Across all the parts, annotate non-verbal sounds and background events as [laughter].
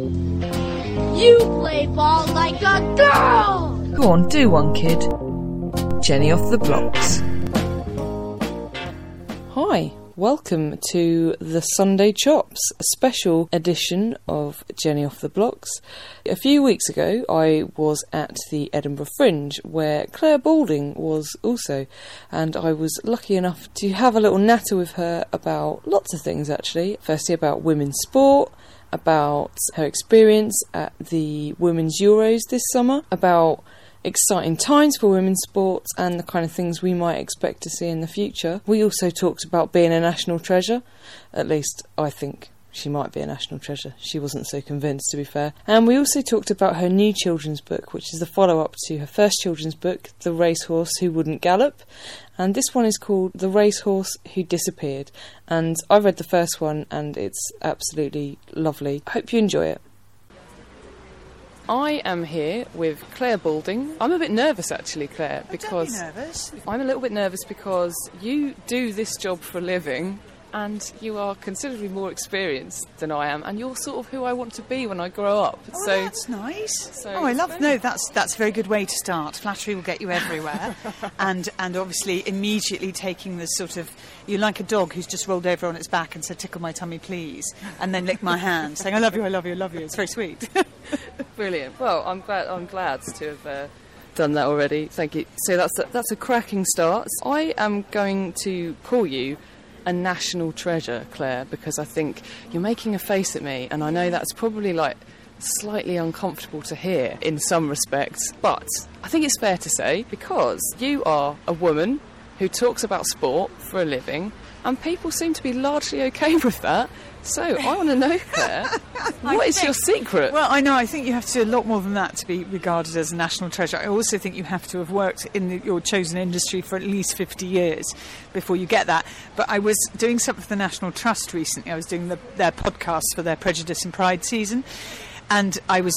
You play ball like a girl! Go on, do one, kid. Jenny off the blocks. Hi, welcome to the Sunday Chops, a special edition of Jenny Off the Blocks. A few weeks ago, I was at the Edinburgh Fringe where Clare Balding was also, and I was lucky enough to have a little natter with her about lots of things actually. Firstly, about women's sport. About her experience at the Women's Euros this summer, about exciting times for women's sports and the kind of things we might expect to see in the future. We also talked about being a national treasure, at least I think she might be a national treasure. She wasn't so convinced, to be fair. And we also talked about her new children's book, which is the follow up to her first children's book, The Racehorse Who Wouldn't Gallop. And this one is called The Racehorse Who Disappeared. And I read the first one and it's absolutely lovely. I hope you enjoy it. I am here with Clare Balding. I'm a bit nervous actually, Clare, because Don't be nervous. I'm a little bit nervous because you do this job for a living and you are considerably more experienced than I am and you're sort of who I want to be when I grow up. Oh, so that's nice. so oh, I love. No, that's that's a very good way to start. Flattery will get you everywhere, [laughs] and and obviously immediately taking the sort of you're like a dog who's just rolled over on its back and said, "Tickle my tummy, please," and then lick my hand, saying, "I love you, I love you, I love you." It's very sweet. [laughs] Brilliant. Well, I'm glad. I'm glad to have uh, done that already. Thank you. So that's a, that's a cracking start. I am going to call you a national treasure, Clare, because I think you're making a face at me, and I know that's probably like slightly uncomfortable to hear in some respects. But I think it's fair to say because you are a woman who talks about sport for a living, and people seem to be largely okay [laughs] with that. So I want to know, Clare, [laughs] what is your secret? Well, I know. I think you have to do a lot more than that to be regarded as a national treasure. I also think you have to have worked in the, your chosen industry for at least 50 years before you get that. But I was doing something for the National Trust recently. I was doing the, their podcast for their Prejudice and Pride season. And I was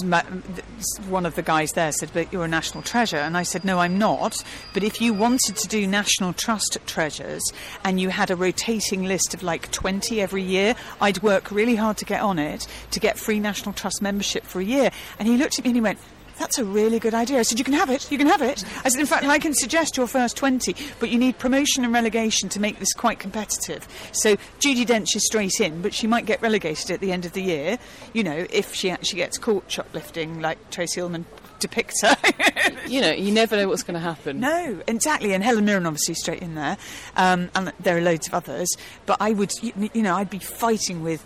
one of the guys there said, "But you're a national treasure," and I said, "No, I'm not. But if you wanted to do national trust treasures and you had a rotating list of like 20 every year, I'd work really hard to get on it to get free national trust membership for a year." And he looked at me and he went. That's a really good idea. I said, You can have it, you can have it. I said, In fact, I can suggest your first 20, but you need promotion and relegation to make this quite competitive. So Judi Dench is straight in, but she might get relegated at the end of the year, you know, if she actually gets caught shoplifting like Tracey Ullman depicts her. [laughs] you know, you never know what's going to happen. No, exactly. And Helen Mirren obviously straight in there, um, and there are loads of others. But I would, you, you know, I'd be fighting with,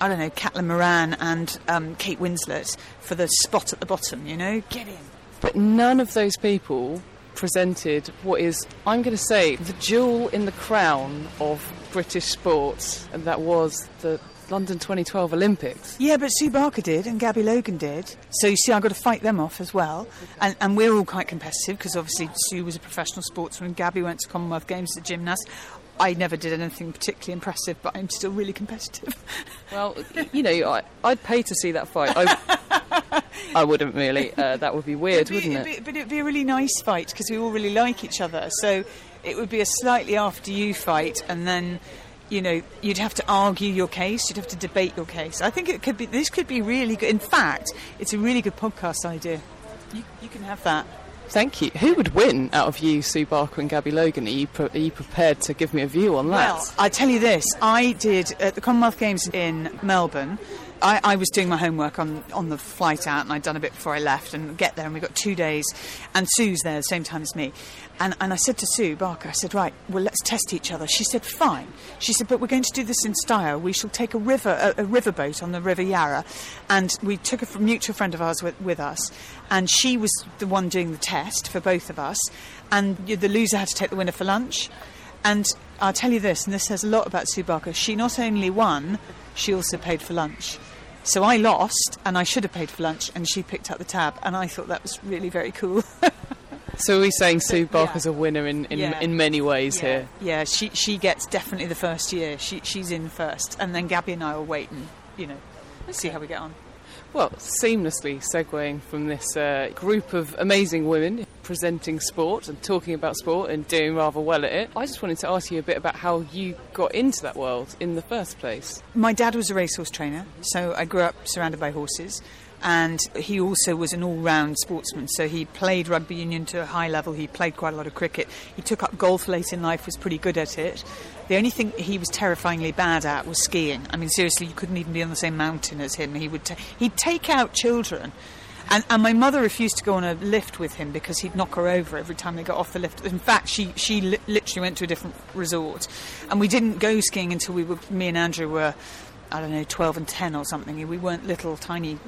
I don't know, Caitlin Moran and um, Kate Winslet for the spot at the bottom. You know, get in. But none of those people presented what is, I'm going to say, the jewel in the crown of British sports, and that was the London 2012 Olympics. Yeah, but Sue Barker did and Gabby Logan did. So you see, I've got to fight them off as well. And, and we're all quite competitive because obviously Sue was a professional sportsman. Gabby went to Commonwealth Games as a gymnast. I never did anything particularly impressive, but I'm still really competitive. [laughs] Well, you know, I, I'd pay to see that fight. I, I wouldn't really. Uh, that would be weird, It'd be- wouldn't it'd be- but it'd be a really nice fight because we all really like each other. So it would be a slightly after you fight, and then you know you'd have to argue your case. You'd have to debate your case. I think it could be. This could be really good. In fact, it's a really good podcast idea. You, you can have that. Thank you. Who would win out of you, Sue Barker and Gabby Logan? Are you, pre- are you prepared to give me a view on that? Well, I tell you this: I did at the Commonwealth Games in Melbourne. I, I was doing my homework on, on the flight out, and I'd done a bit before I left. And get there, and we got two days, and Sue's there the same time as me. And, and I said to Sue Barker, I said, right, well, let's test each other. She said, fine. She said, but we're going to do this in style. We shall take a river, a, a riverboat on the River Yarra, and we took a mutual friend of ours with, with us, and she was the one doing the test for both of us, and the loser had to take the winner for lunch. And I'll tell you this, and this says a lot about Sue Barker. She not only won, she also paid for lunch. So I lost, and I should have paid for lunch, and she picked up the tab, and I thought that was really very cool. [laughs] So we're we saying Sue Barker's a winner in, in, Yeah. in many ways yeah, here? yeah, she she gets definitely the first year. She she's in first, and then Gabby and I will wait and you know see how we get on. Well, seamlessly segueing from this uh, group of amazing women presenting sport and talking about sport and doing rather well at it, I just wanted to ask you a bit about how you got into that world in the first place. My dad was a racehorse trainer, so I grew up surrounded by horses. And he also was an all round sportsman. So he played rugby union to a high level, he played quite a lot of cricket. He took up golf late in life, was pretty good at it. The only thing he was terrifyingly bad at was skiing. I mean, seriously, you couldn't even be on the same mountain as him. He would he'd take out children. And, and my mother refused to go on a lift with him because he'd knock her over every time they got off the lift. In fact, she, she li- literally went to a different resort. And we didn't go skiing until we were, me and Andrew were, I don't know, 12 and 10 or something. We weren't little, tiny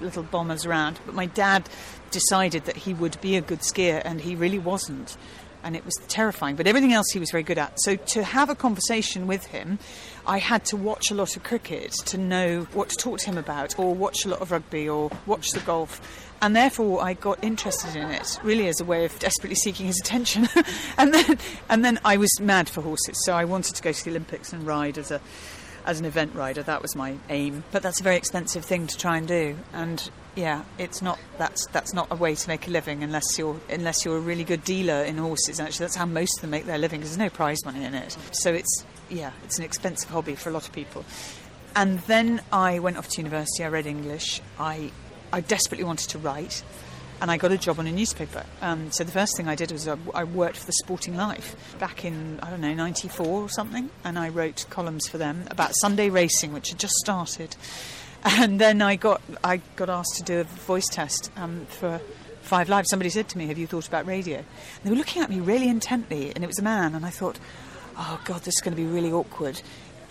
little bombers around. But my dad decided that he would be a good skier, and he really wasn't. And it was terrifying. But everything else he was very good at. So to have a conversation with him, I had to watch a lot of cricket to know what to talk to him about, or watch a lot of rugby, or watch the golf. And therefore, I got interested in it, really as a way of desperately seeking his attention. [laughs] and then, and then I was mad for horses, so I wanted to go to the Olympics and ride as a as an event rider. That was my aim. But that's a very expensive thing to try and do. And yeah, it's not that's that's not a way to make a living unless you're unless you're a really good dealer in horses. Actually, that's how most of them make their living because there's no prize money in it. So it's yeah, it's an expensive hobby for a lot of people. And then I went off to university. I read English. I I desperately wanted to write and I got a job on a newspaper. Um, so the first thing I did was I, I, worked for the Sporting Life back in I don't know '94 or something, and I wrote columns for them about Sunday racing, which had just started. And then I got I got asked to do a voice test um, for Five Live. Somebody said to me, "Have you thought about radio?" And they were looking at me really intently, and it was a man, and I thought, "Oh God, this is going to be really awkward."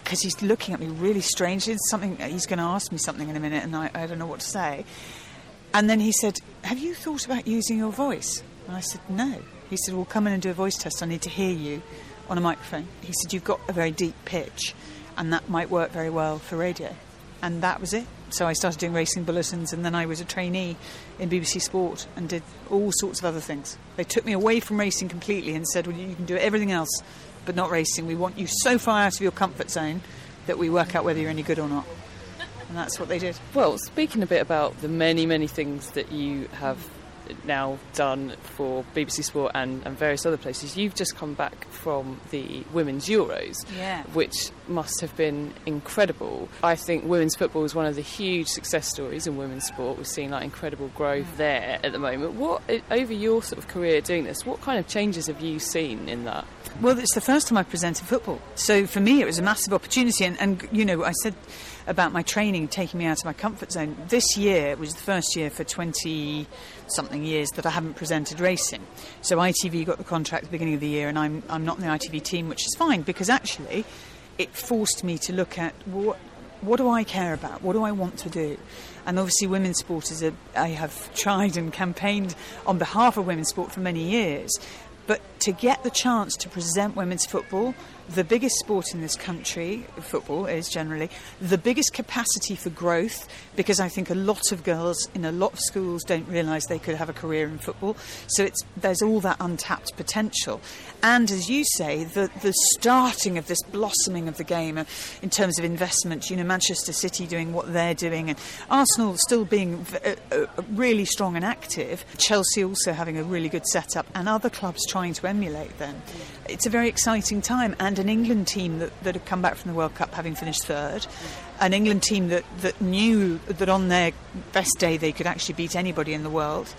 Because he's looking at me really strangely. Something he's going to ask me something in a minute, and I, I don't know what to say. And then he said, Have you thought about using your voice? And I said, No. He said, Well, come in and do a voice test. I need to hear you on a microphone. He said, You've got a very deep pitch, and that might work very well for radio. And that was it. So I started doing racing bulletins, and then I was a trainee in BBC Sport and did all sorts of other things. They took me away from racing completely and said, Well, you can do everything else, but not racing. We want you so far out of your comfort zone that we work out whether you're any good or not and that's what they did. Well, speaking a bit about the many, many things that you have now done for BBC Sport and, and various other places, you've just come back from the Women's Euros, yeah. which must have been incredible. I think women's football is one of the huge success stories in women's sport. We're seeing like incredible growth mm. there at the moment. What over your sort of career doing this? What kind of changes have you seen in that? Well, it's the first time I've presented football, so for me it was a massive opportunity. And, and you know, I said about my training taking me out of my comfort zone. This year was the first year for 20 something years that I haven't presented racing. So ITV got the contract at the beginning of the year, and I'm, I'm not in the ITV team, which is fine because actually it forced me to look at what, what do I care about? What do I want to do? And obviously, women's sport is a. I have tried and campaigned on behalf of women's sport for many years, but to get the chance to present women's football the biggest sport in this country, football is generally, the biggest capacity for growth because I think a lot of girls in a lot of schools don't realise they could have a career in football. So it's, there's all that untapped potential. And as you say, the, the starting of this blossoming of the game uh, in terms of investment, you know, Manchester City doing what they're doing and Arsenal still being uh, uh, really strong and active, Chelsea also having a really good setup and other clubs trying to emulate them. It's a very exciting time and an England team that, that had come back from the World Cup having finished third, an England team that, that knew that on their best day they could actually beat anybody in the world,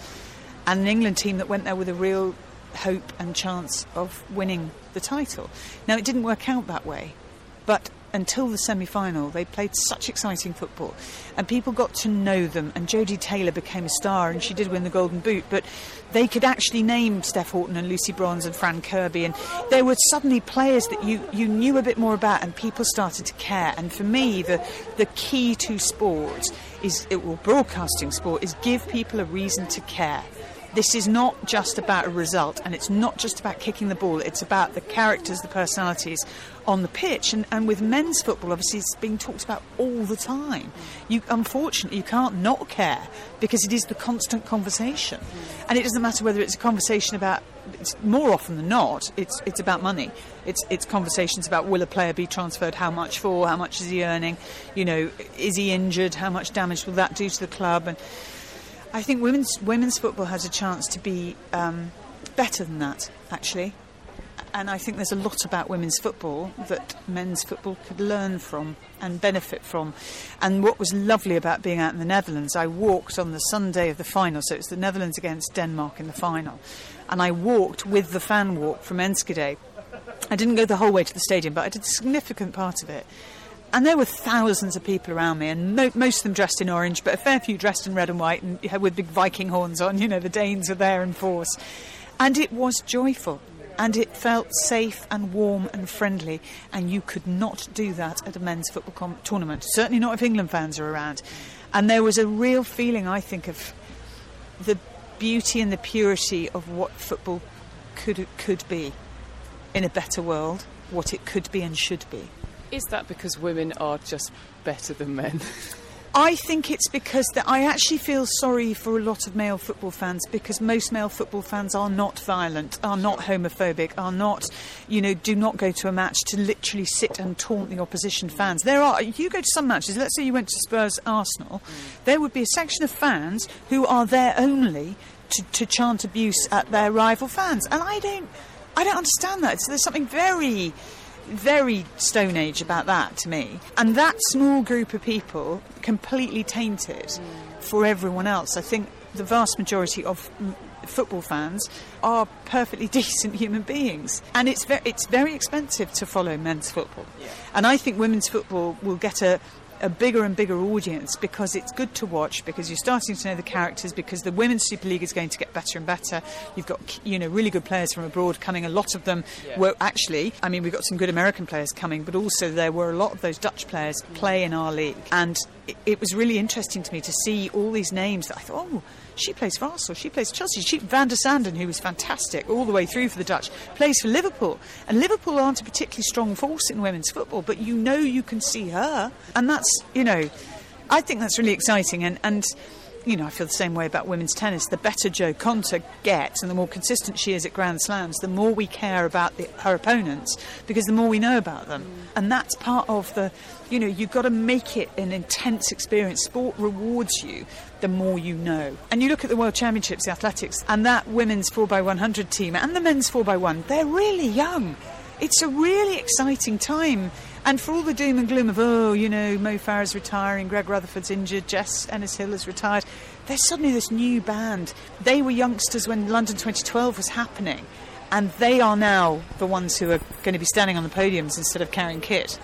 and an England team that went there with a real hope and chance of winning the title. Now, it didn't work out that way, but until the semi final, they played such exciting football. And people got to know them. And Jodie Taylor became a star, and she did win the Golden Boot. But they could actually name Steph Houghton and Lucy Bronze and Fran Kirby. And there were suddenly players that you, you knew a bit more about, and people started to care. And for me, the, the key to sport is, well, broadcasting sport, is give people a reason to care This is not just about a result, and it's not just about kicking the ball. It's about the characters, the personalities on the pitch. And, and with men's football, obviously, it's being talked about all the time. You, unfortunately, you can't not care because it is the constant conversation, and it doesn't matter whether it's a conversation about. More often than not, it's it's about money. It's it's conversations about will a player be transferred, how much for, how much is he earning, you know, is he injured, how much damage will that do to the club, and I think women's women's football has a chance to be um, better than that, actually. And I think there's a lot about women's football that men's football could learn from and benefit from. And what was lovely about being out in the Netherlands, I walked on the Sunday of the final, so it was the Netherlands against Denmark in the final, and I walked with the fan walk from Enschede. I didn't go the whole way to the stadium, but I did a significant part of it. And there were thousands of people around me, and mo- most of them dressed in orange, but a fair few dressed in red and white and with big Viking horns on. You know, the Danes were there in force. And it was joyful. And it felt safe and warm and friendly, and you could not do that at a men's football com- tournament. Certainly not if England fans are around. And there was a real feeling, I think, of the beauty and the purity of what football could could be in a better world, what it could be and should be. Is that because women are just better than men? [laughs] I think it's because that I actually feel sorry for a lot of male football fans because most male football fans are not violent, are not homophobic, are not, you know, do not go to a match to literally sit and taunt the opposition fans. There are, you go to some matches, let's say you went to Spurs Arsenal, there would be a section of fans who are there only to, to chant abuse at their rival fans. And I don't, I don't understand that. So there's something very very Stone Age about that to me. And that small group of people completely tainted for everyone else. I think the vast majority of m- football fans are perfectly [laughs] decent human beings. And it's, ve- it's very expensive to follow men's football. And I think women's football will get a, a bigger and bigger audience because it's good to watch because you're starting to know the characters because the women's super league is going to get better and better. You've got you know really good players from abroad coming. A lot of them were actually i mean we've got some good american players coming but also there were a lot of those dutch players mm. play in our league. And it, it was really interesting to me to see all these names that i thought oh she plays for Arsenal, she plays Chelsea. She, Van de Sanden, who was fantastic all the way through for the Dutch, plays for Liverpool. And Liverpool aren't a particularly strong force in women's football, but you know you can see her. And that's, you know, I think that's really exciting. And, and you know, I feel the same way about women's tennis. The better Jo Konta gets and the more consistent she is at Grand Slams, the more we care about the, her opponents because the more we know about them. Mm. And that's part of the, you know, you've got to make it an intense experience. Sport rewards you the more you know. And you look at the World Championships, the athletics, and that women's 4x100 team and the men's 4x1, they're really young. It's a really exciting time. And for all the doom and gloom of, oh, you know, Mo Farah's retiring, Greg Rutherford's injured, Jess Ennis Hill has retired, there's suddenly this new band. They were youngsters when London 2012 was happening, and they are now the ones who are going to be standing on the podiums instead of carrying kit.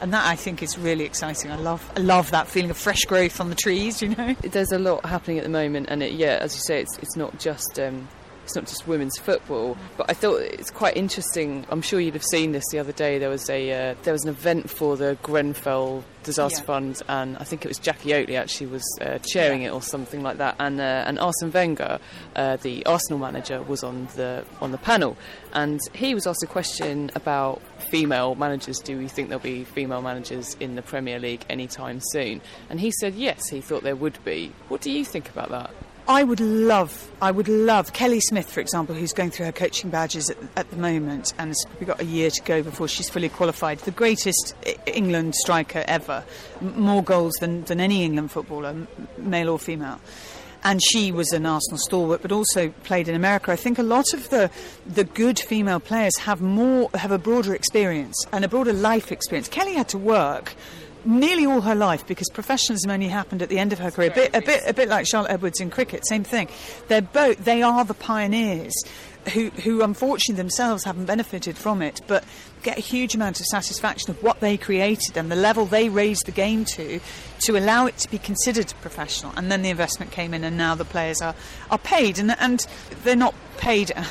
And that I think is really exciting. I love, I love that feeling of fresh growth on the trees. You know, There's a lot happening at the moment, and it, yeah, as you say, it's it's not just. Um, it's not just women's football, but I thought it's quite interesting. I'm sure you'd have seen this the other day. There was a uh, there was an event for the Grenfell Disaster Yeah. Fund, and I think it was Jacqui Oatley actually was uh, chairing it or something like that. And uh, and Arsene Wenger, uh, the Arsenal manager, was on the on the panel, and he was asked a question about female managers. Do we think there'll be female managers in the Premier League anytime soon? And he said yes, he thought there would be. What do you think about that? I would love, I would love Kelly Smith, for example, who's going through her coaching badges at, at the moment, and has probably got a year to go before she's fully qualified. The greatest England striker ever, more goals than, than any England footballer, male or female. And she was an Arsenal stalwart, but also played in America. I think a lot of the the good female players have more, have a broader experience and a broader life experience. Kelly had to work nearly all her life because professionalism only happened at the end of her career. A bit, a bit, a bit like Charlotte Edwards in cricket. Same thing. They're both. They are the pioneers who, who unfortunately themselves haven't benefited from it, but get a huge amount of satisfaction of what they created and the level they raised the game to, to allow it to be considered professional. And then the investment came in, and now the players are, are paid, and and they're not paid. [laughs]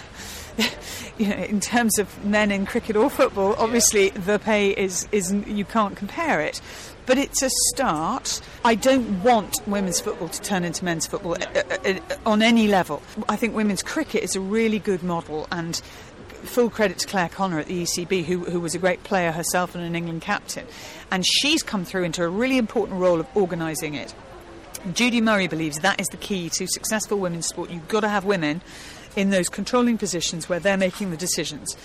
[laughs] you know, in terms of men in cricket or football, obviously the pay is, is you can't compare it. But it's a start. I don't want women's football to turn into men's football uh, uh, uh, on any level. I think women's cricket is a really good model, and full credit to Clare Connor at the ECB, who, who was a great player herself and an England captain. And she's come through into a really important role of organising it. Judy Murray believes that is the key to successful women's sport. You've got to have women in those controlling positions where they're making the decisions.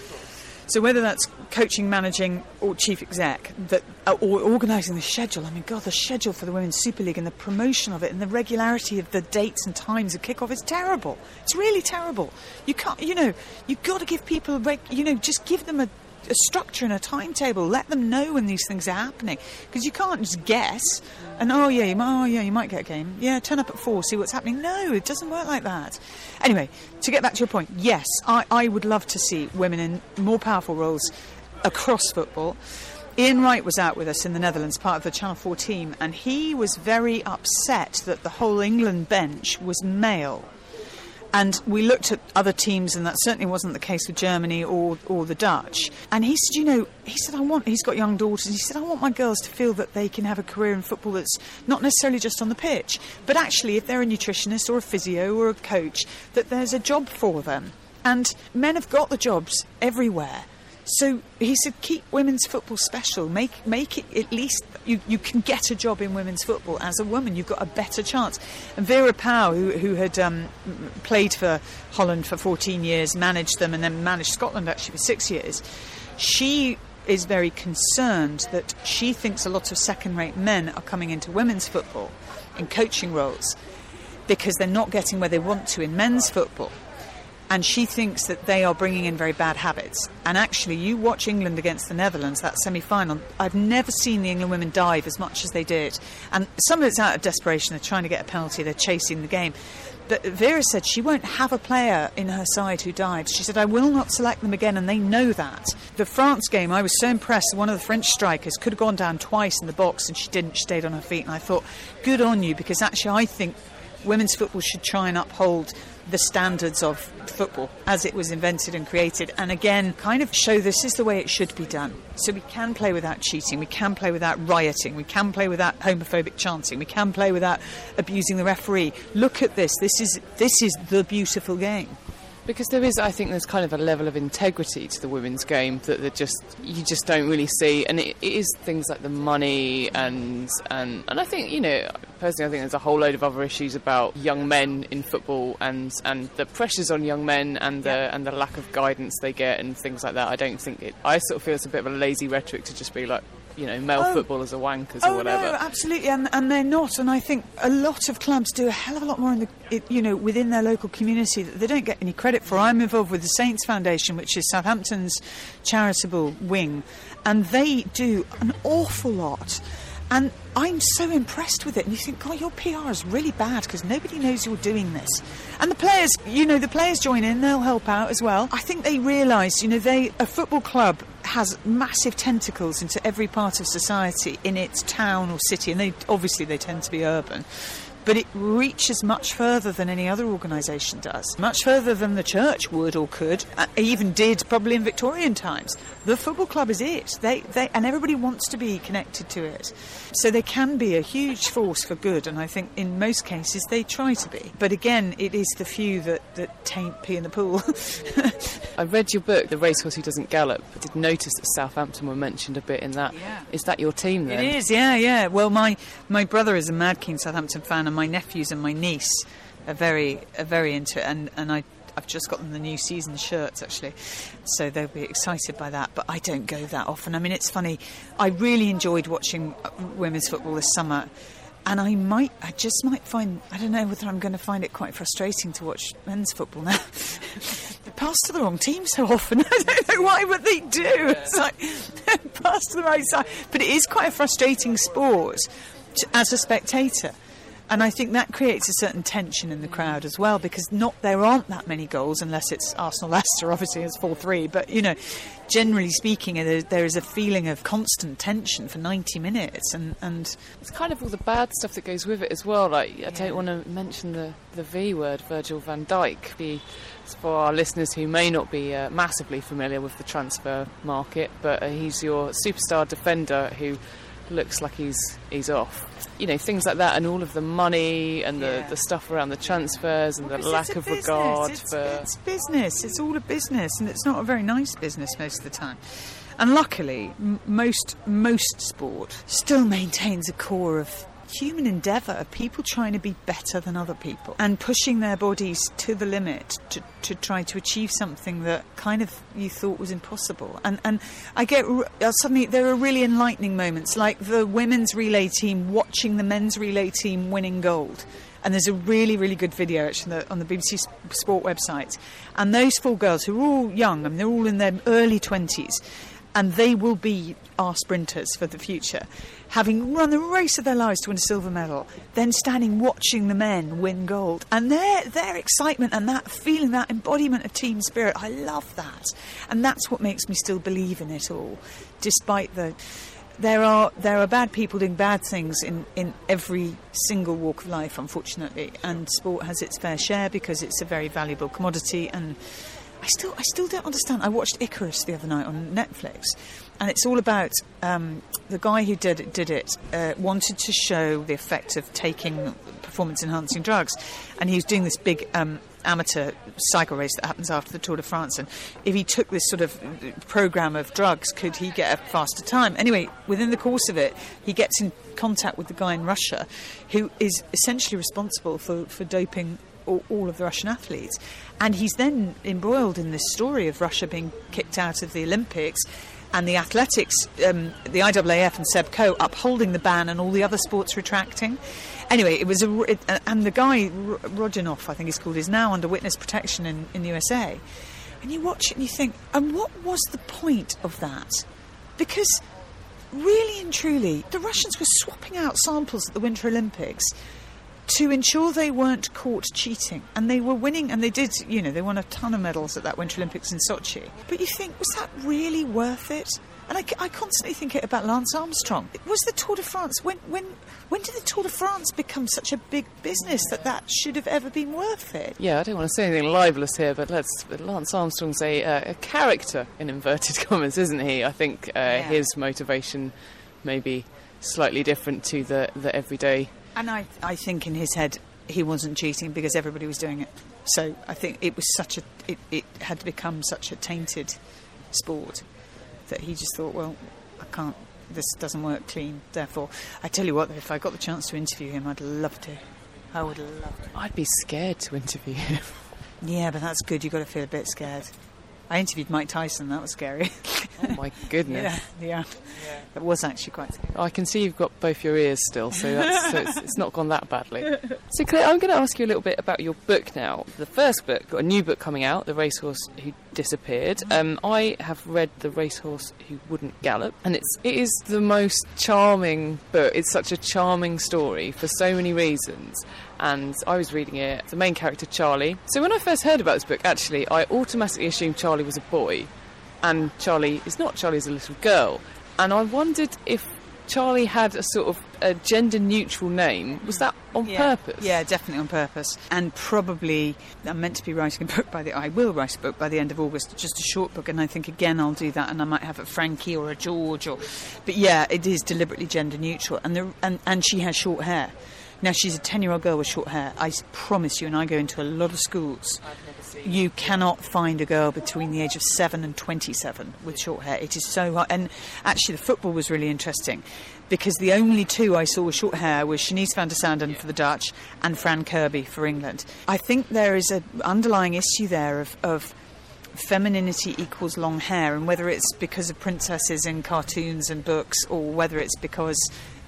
So whether that's coaching, managing, or chief exec, that uh, or organising the schedule. I mean, God, the schedule for the Women's Super League and the promotion of it and the regularity of the dates and times of kickoff is terrible. It's really terrible. You can't, you know, you've got to give people, you know, just give them a a structure and a timetable. Let them know when these things are happening because you can't just guess and oh yeah, you might, oh yeah, you might get a game. Yeah, turn up at four, see what's happening. No, it doesn't work like that. Anyway, to get back to your point, yes, I, I would love to see women in more powerful roles across football. Ian Wright was out with us in the Netherlands, part of the Channel 4 team, and he was very upset that the whole England bench was male. And we looked at other teams, and that certainly wasn't the case with Germany or, or the Dutch. And he said, you know, he said, I want, he's got young daughters, he said, I want my girls to feel that they can have a career in football that's not necessarily just on the pitch, but actually, if they're a nutritionist or a physio or a coach, that there's a job for them. And men have got the jobs everywhere. So he said, keep women's football special. Make make it at least you, you can get a job in women's football as a woman. You've got a better chance. And Vera Pauw, who, who had um, played for Holland for 14 years, managed them, and then managed Scotland actually for six years, she is very concerned that she thinks a lot of second-rate men are coming into women's football in coaching roles because they're not getting where they want to in men's football and she thinks that they are bringing in very bad habits. And actually, you watch England against the Netherlands, that semi final, I've never seen the England women dive as much as they did. And some of it's out of desperation, they're trying to get a penalty, they're chasing the game. But Vera said she won't have a player in her side who dives. She said, I will not select them again, and they know that. The France game, I was so impressed. One of the French strikers could have gone down twice in the box, and she didn't. She stayed on her feet. And I thought, good on you, because actually, I think women's football should try and uphold the standards of football as it was invented and created, and again, kind of show this is the way it should be done. So we can play without cheating, we can play without rioting, we can play without homophobic chanting, we can play without abusing the referee. Look at this. This is this is the beautiful game because there is I think there's kind of a level of integrity to the women's game that they just you just don't really see and it, it is things like the money and and and I think you know personally I think there's a whole load of other issues about young men in football and and the pressures on young men and the yeah. and the lack of guidance they get and things like that I don't think it I sort of feel it's a bit of a lazy rhetoric to just be like you know, male oh, footballers are wankers oh, or whatever. No, absolutely, and, and they're not. And I think a lot of clubs do a hell of a lot more in the, you know, within their local community that they don't get any credit for. I'm involved with the Saints Foundation, which is Southampton's charitable wing, and they do an awful lot. And I'm so impressed with it. And you think, God, your PR is really bad because nobody knows you're doing this. And the players, you know, the players join in, they'll help out as well. I think they realise, you know, they a football club has massive tentacles into every part of society in its town or city, and they obviously they tend to be urban but it reaches much further than any other organisation does, much further than the church would or could, uh, even did probably in Victorian times. The football club is it, they, they, and everybody wants to be connected to it. So they can be a huge force for good, and I think in most cases they try to be. But again, it is the few that, that taint pee in the pool. [laughs] I read your book, The Racehorse Who Doesn't Gallop. I did notice that Southampton were mentioned a bit in that. Yeah. Is that your team then? It is, yeah, yeah. Well, my, my brother is a mad keen Southampton fan, and my nephews and my niece are very are very into it, and and I. I've just got them the new season shirts actually, so they'll be excited by that. But I don't go that often. I mean, it's funny. I really enjoyed watching uh, women's football this summer, and I might, I just might find, I don't know whether I'm going to find it quite frustrating to watch men's football now. [laughs] they pass to the wrong team so often. [laughs] I don't know why, but they do. It's like [laughs] pass to the right side. But it is quite a frustrating sport as a spectator And I think that creates a certain tension in the crowd as well because not there aren't that many goals unless it's Arsenal Leicester, [laughs] obviously it's 4 3. But, you know, generally speaking, there, there is a feeling of constant tension for 90 minutes. And, and It's kind of all the bad stuff that goes with it as well. Like I don't want to mention the, the V word, Virgil van Dijk. The, for our listeners who may not be uh, massively familiar with the transfer market, but uh, he's your superstar defender who looks like he's he's off. You know things like that, and all of the money and the, Yeah. the stuff around the transfers and the lack of business. regard it's, for. it's business. It's all a business, and it's not a very nice business most of the time. And luckily, m- most most sport still maintains a core of human endeavour of people trying to be better than other people and pushing their bodies to the limit to, to try to achieve something that kind of you thought was impossible. And and I get uh, suddenly there are really enlightening moments like the women's relay team watching the men's relay team winning gold. And there's a really, really good video actually on the, on the BBC Sport website. And those four girls who are all young, I mean, they're all in their early 20s, and they will be our sprinters for the future, having run the race of their lives to win a silver medal, then standing watching the men win gold. And their, their excitement and that feeling, that embodiment of team spirit, I love that. And that's what makes me still believe in it all, despite the there are there are bad people doing bad things in, in every single walk of life, unfortunately, and sport has its fair share because it's a very valuable commodity. And I still I still don't understand. I watched Icarus the other night on Netflix, and it's all about um, the guy who did it, did it uh, wanted to show the effect of taking performance enhancing drugs, and he was doing this big. Um, amateur cycle race that happens after the Tour de France. And if he took this sort of program of drugs, could he get a faster time? Anyway, within the course of it, he gets in contact with the guy in Russia who is essentially responsible for, for doping all, of the Russian athletes. And he's then embroiled in this story of Russia being kicked out of the Olympics. And the athletics, um, the IAAF and Seb Coe upholding the ban and all the other sports retracting. Anyway, it was a, it, uh, and the guy R- I think he's called, is now under witness protection in, in the USA. And you watch it and you think, and what was the point of that? Because really and truly, the Russians were swapping out samples at the Winter Olympics to ensure they weren't caught cheating. And they were winning, and they did, you know, they won a ton of medals at that Winter Olympics in Sochi. But you think, was that really worth it? And I, I constantly think it about Lance Armstrong. Was the Tour de France, when, when, when did the Tour de France become such a big business that that should have ever been worth it? Yeah, I don't want to say anything libelous here, but let's. Lance Armstrong's a, uh, a character in inverted [laughs] commas, isn't he? I think uh, his motivation may be slightly different to the the everyday. And I, I think in his head he wasn't cheating because everybody was doing it. So I think it was such a, it, it had become such a tainted sport that he just thought, well, I can't, this doesn't work clean. Therefore, I tell you what, if I got the chance to interview him, I'd love to. I would love to. I'd be scared to interview him. [laughs] Yeah, but that's good. You've got to feel a bit scared. I interviewed Mike Tyson. That was scary. oh my goodness! [laughs] yeah, yeah. It was actually quite scary. I can see you've got both your ears still, so, that's, so it's, it's not gone that badly. So, Clare, I'm going to ask you a little bit about your book now. The first book, got a new book coming out, The Racehorse Who Disappeared. Um, I have read The Racehorse Who Wouldn't Gallop, and it's it is the most charming book. It's such a charming story for so many reasons. And I was reading it, the main character, Charlie. So, when I first heard about this book, actually, I automatically assumed Charlie was a boy and Charlie is not. Charlie Charlie's a little girl. And I wondered if Charlie had a sort of a gender neutral name. Was that on yeah. purpose? Yeah, definitely on purpose. And probably I'm meant to be writing a book by the. I will write a book by the end of August, just a short book. And I think again I'll do that, and I might have a Frankie or a George, or. But yeah, it is deliberately gender neutral, and the and and she has short hair. Now she's a ten-year-old girl with short hair. I promise you, and I go into a lot of schools. You cannot find a girl between the age of seven and twenty-seven with short hair. It is so hard. And actually, the football was really interesting because the only two I saw with short hair was Shanice van de Sanden for the Dutch and Fran Kirby for England. I think there is an underlying issue there of, of femininity equals long hair, and whether it's because of princesses in cartoons and books, or whether it's because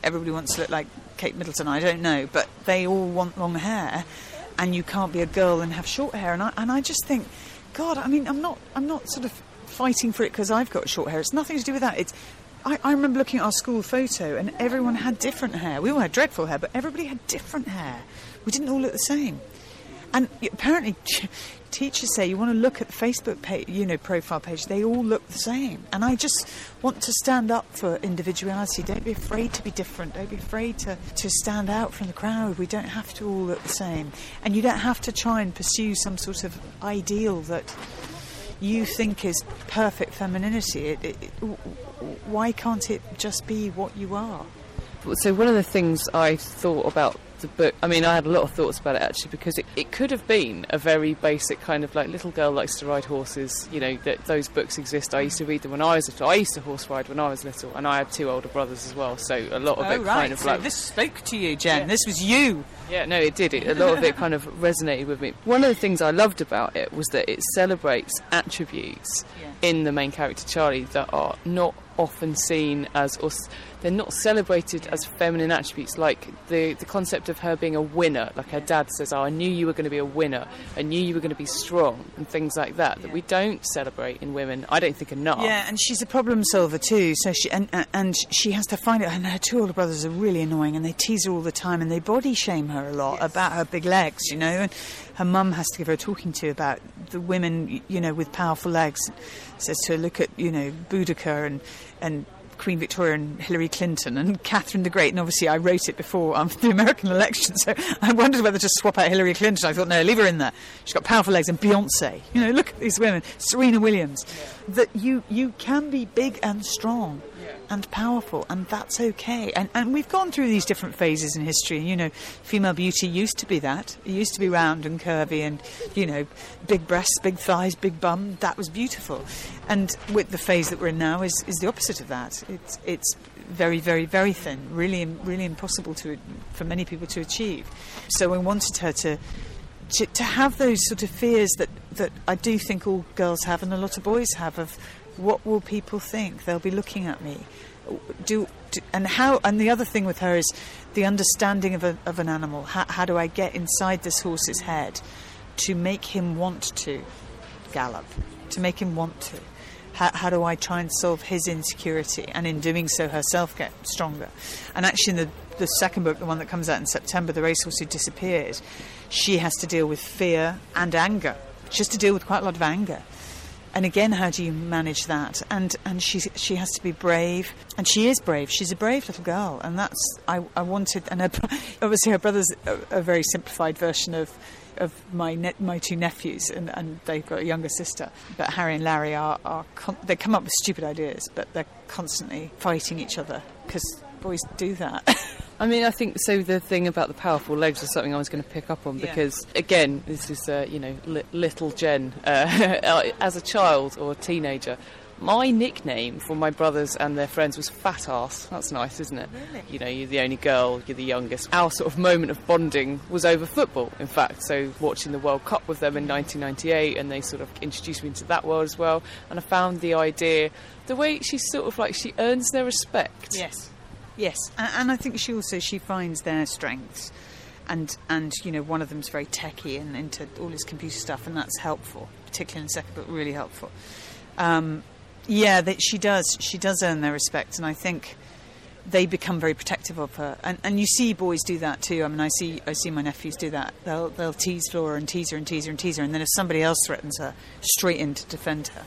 everybody wants to look like Kate Middleton, I don't know. But they all want long hair, and you can't be a girl and have short hair. And I, and I just think, God, I mean, I'm not, I'm not sort of fighting for it because I've got short hair. It's nothing to do with that. It's I, I remember looking at our school photo, and everyone had different hair. We all had dreadful hair, but everybody had different hair. We didn't all look the same. And apparently, [laughs] teachers say you want to look at the Facebook page, you know, profile page. They all look the same. And I just want to stand up for individuality. Don't be afraid to be different. Don't be afraid to, to stand out from the crowd. We don't have to all look the same. And you don't have to try and pursue some sort of ideal that you think is perfect femininity. It, it, it, why can't it just be what you are? So one of the things I thought about the book, I mean, I had a lot of thoughts about it actually because it, it could have been a very basic kind of like little girl likes to ride horses. You know, that those books exist. I used to read them when I was little. I used to horse ride when I was little, and I had two older brothers as well. So a lot of oh, it right. kind of so like this spoke to you, Jen. Yeah. This was you. Yeah, no, it did. It, a lot of it kind of [laughs] resonated with me. One of the things I loved about it was that it celebrates attributes Yeah. in the main character Charlie that are not often seen as, or s- they're not celebrated as feminine attributes. Like the the concept of her being a winner, like her dad says, "Oh, I knew you were going to be a winner. I knew you were going to be strong," and things like that. That we don't celebrate in women. I don't think enough. Yeah, and she's a problem solver too. So she and and- and she has to find it. And her two older brothers are really annoying, and they tease her all the time, and they body shame her a lot about her big legs. You know, and her mum has to give her a talking to about the women, you know, with powerful legs. Says to her, look at you know Boudica and and. Queen Victoria and Hillary Clinton and [laughs] Catherine the Great, and obviously I wrote it before um, [laughs] the American election, so I wondered whether to swap out Hillary Clinton. I thought, no, leave her in there. She's got powerful legs, and Beyonce. You know, look at these women. Serena Williams. That you you can be big and strong and powerful, and that's okay. And and we've gone through these different phases in history. You know, female beauty used to be that. It used to be round and curvy, and you know, big breasts, big thighs, big bum. That was beautiful. And with the phase that we're in now is is the opposite of that. It's it's very very very thin, really really impossible to for many people to achieve. So we wanted her to to, to have those sort of fears that, that I do think all girls have and a lot of boys have of what will people think? They'll be looking at me. Do, do and how? And the other thing with her is the understanding of, a, of an animal. How, how do I get inside this horse's head to make him want to gallop? To make him want to. How, how do I try and solve his insecurity and in doing so herself get stronger? And actually, in the, the second book, the one that comes out in September, The Racehorse Who Disappeared, she has to deal with fear and anger. She has to deal with quite a lot of anger. And again, how do you manage that? And and she she has to be brave, and she is brave. She's a brave little girl, and that's I, I wanted. And her, [laughs] obviously, her brother's a, a very simplified version of of my ne- my two nephews, and, and they've got a younger sister. But Harry and Larry are, are con- they come up with stupid ideas, but they're constantly fighting each other because boys do that. I mean, I think so. The thing about the powerful legs was something I was going to pick up on Yeah. because, again, this is uh, you know li- little Jen [laughs] uh, as a child or a teenager. My nickname for my brothers and their friends was Fat Ass. That's nice, isn't it? Really? You know, you're the only girl, you're the youngest. Our sort of moment of bonding was over football, in fact. So, watching the World Cup with them in 1998, and they sort of introduced me into that world as well. And I found the idea, the way she's sort of like, she earns their respect. Yes, yes, and, I think she also she finds their strengths, and and you know one of them's very techie and into all this computer stuff, and that's helpful, particularly in the second book, really helpful. Um, yeah, that she does she does earn their respect, and I think they become very protective of her, and and you see boys do that too. I mean, I see I see my nephews do that. They'll they'll tease Flora and tease her and tease her and tease her, and then if somebody else threatens her, straight in to defend her.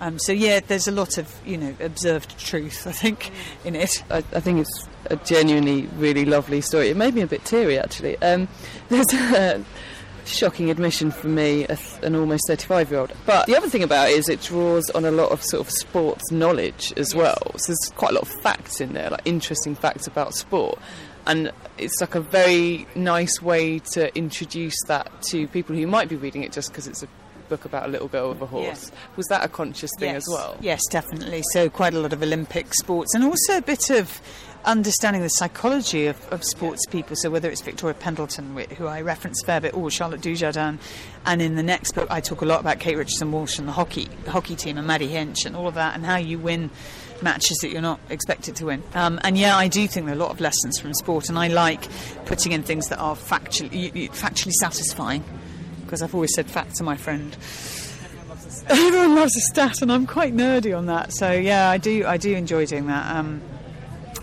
Um, so yeah, there's a lot of you know observed truth, I think, in it. I, I think it's a genuinely really lovely story. It made me a bit teary, actually. Um, [laughs] there's a shocking admission for me, an almost 35 year old. But the other thing about it is it draws on a lot of sort of sports knowledge as well. So there's quite a lot of facts in there, like interesting facts about sport. And it's like a very nice way to introduce that to people who might be reading it just because it's a book about a little girl with a horse. Was that a conscious thing as well? Yes, definitely. So quite a lot of Olympic sports, and also a bit of understanding the psychology of, of sports people. So whether it's Victoria Pendleton, who I reference a fair bit, or Charlotte Dujardin, and in the next book I talk a lot about Kate Richardson Walsh and the hockey the hockey team and Maddie Hinch and all of that, and how you win matches that you're not expected to win. Um, and yeah, I do think there are a lot of lessons from sport, and I like putting in things that are factually, factually satisfying. Because I've always said facts are my friend. Everyone loves a stat, and I'm quite nerdy on that. So yeah, I do I do enjoy doing that. Um,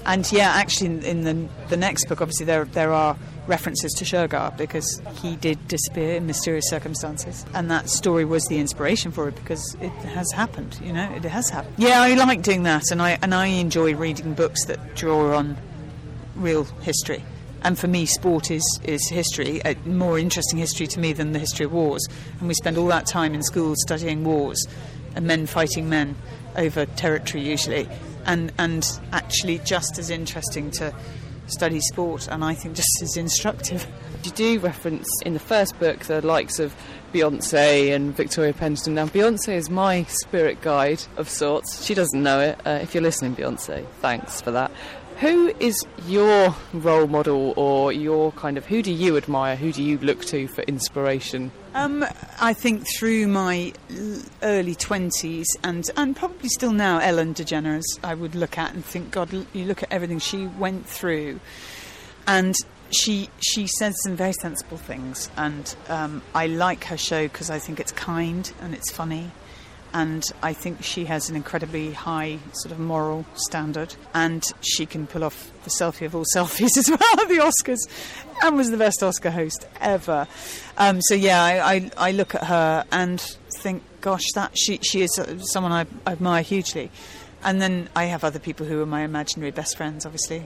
and yeah, actually, in, in the the next book, obviously there there are references to Shergar because he did disappear in mysterious circumstances, and that story was the inspiration for it because it has happened. You know, it has happened. Yeah, I like doing that, and I and I enjoy reading books that draw on real history. And for me, sport is, is history, a more interesting history to me than the history of wars. And we spend all that time in school studying wars and men fighting men over territory, usually. And, and actually, just as interesting to study sport, and I think just as instructive. You do reference in the first book the likes of Beyonce and Victoria Pendleton. Now, Beyonce is my spirit guide of sorts. She doesn't know it. Uh, if you're listening, Beyonce, thanks for that. Who is your role model or your kind of who do you admire? Who do you look to for inspiration? Um, I think through my early 20s and, and probably still now, Ellen DeGeneres, I would look at and think, God, you look at everything she went through. And she she says some very sensible things. And um, I like her show because I think it's kind and it's funny and I think she has an incredibly high sort of moral standard, and she can pull off the selfie of all [laughs] selfies as well at the Oscars, and was the best Oscar host ever. Um, so yeah, I, I, I look at her and think, gosh, that she she is someone I, I admire hugely, and then I have other people who are my imaginary best friends, obviously.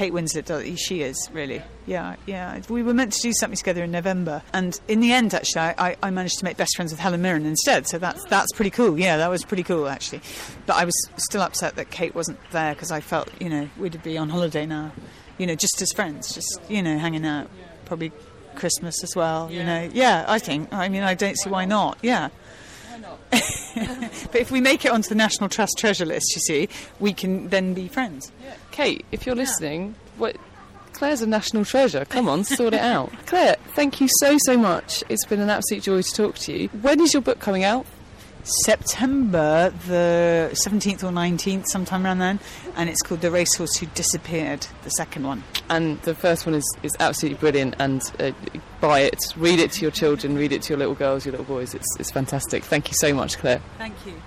Kate Winslet, uh, she is really. Yeah, yeah. We were meant to do something together in November, and in the end, actually, I, I managed to make best friends with Helen Mirren instead. So that's that's pretty cool. Yeah, that was pretty cool actually. But I was still upset that Kate wasn't there because I felt, you know, we'd be on holiday now, you know, just as friends, just you know, hanging out, probably Christmas as well. You know, yeah. I think. I mean, I don't see why not. Yeah. But if we make it onto the National Trust treasure list, you see, we can then be friends. Kate, if you're listening, what Clare's a national treasure. Come on, sort it out. [laughs] Clare, thank you so so much. It's been an absolute joy to talk to you. When is your book coming out? September the 17th or 19th, sometime around then, and it's called The Racehorse Who Disappeared, the second one. And the first one is, is absolutely brilliant, and uh, buy it, read it to your children, read it to your little girls, your little boys. It's, it's fantastic. Thank you so much, Clare. Thank you.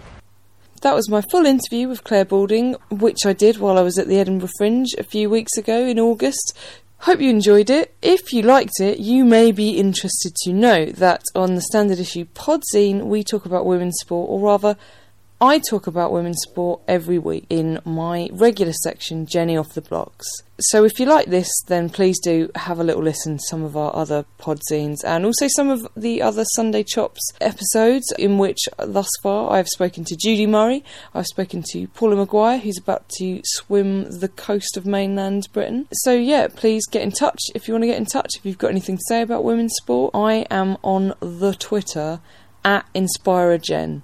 That was my full interview with Clare Balding, which I did while I was at the Edinburgh Fringe a few weeks ago in August. Hope you enjoyed it. If you liked it, you may be interested to know that on the standard issue podzine, we talk about women's sport, or rather, I talk about women's sport every week in my regular section, Jenny Off the Blocks. So if you like this, then please do have a little listen to some of our other podzines and also some of the other Sunday Chops episodes, in which uh, thus far I've spoken to Judy Murray, I've spoken to Paula Maguire, who's about to swim the coast of mainland Britain. So yeah, please get in touch if you want to get in touch, if you've got anything to say about women's sport. I am on the Twitter at InspireGen.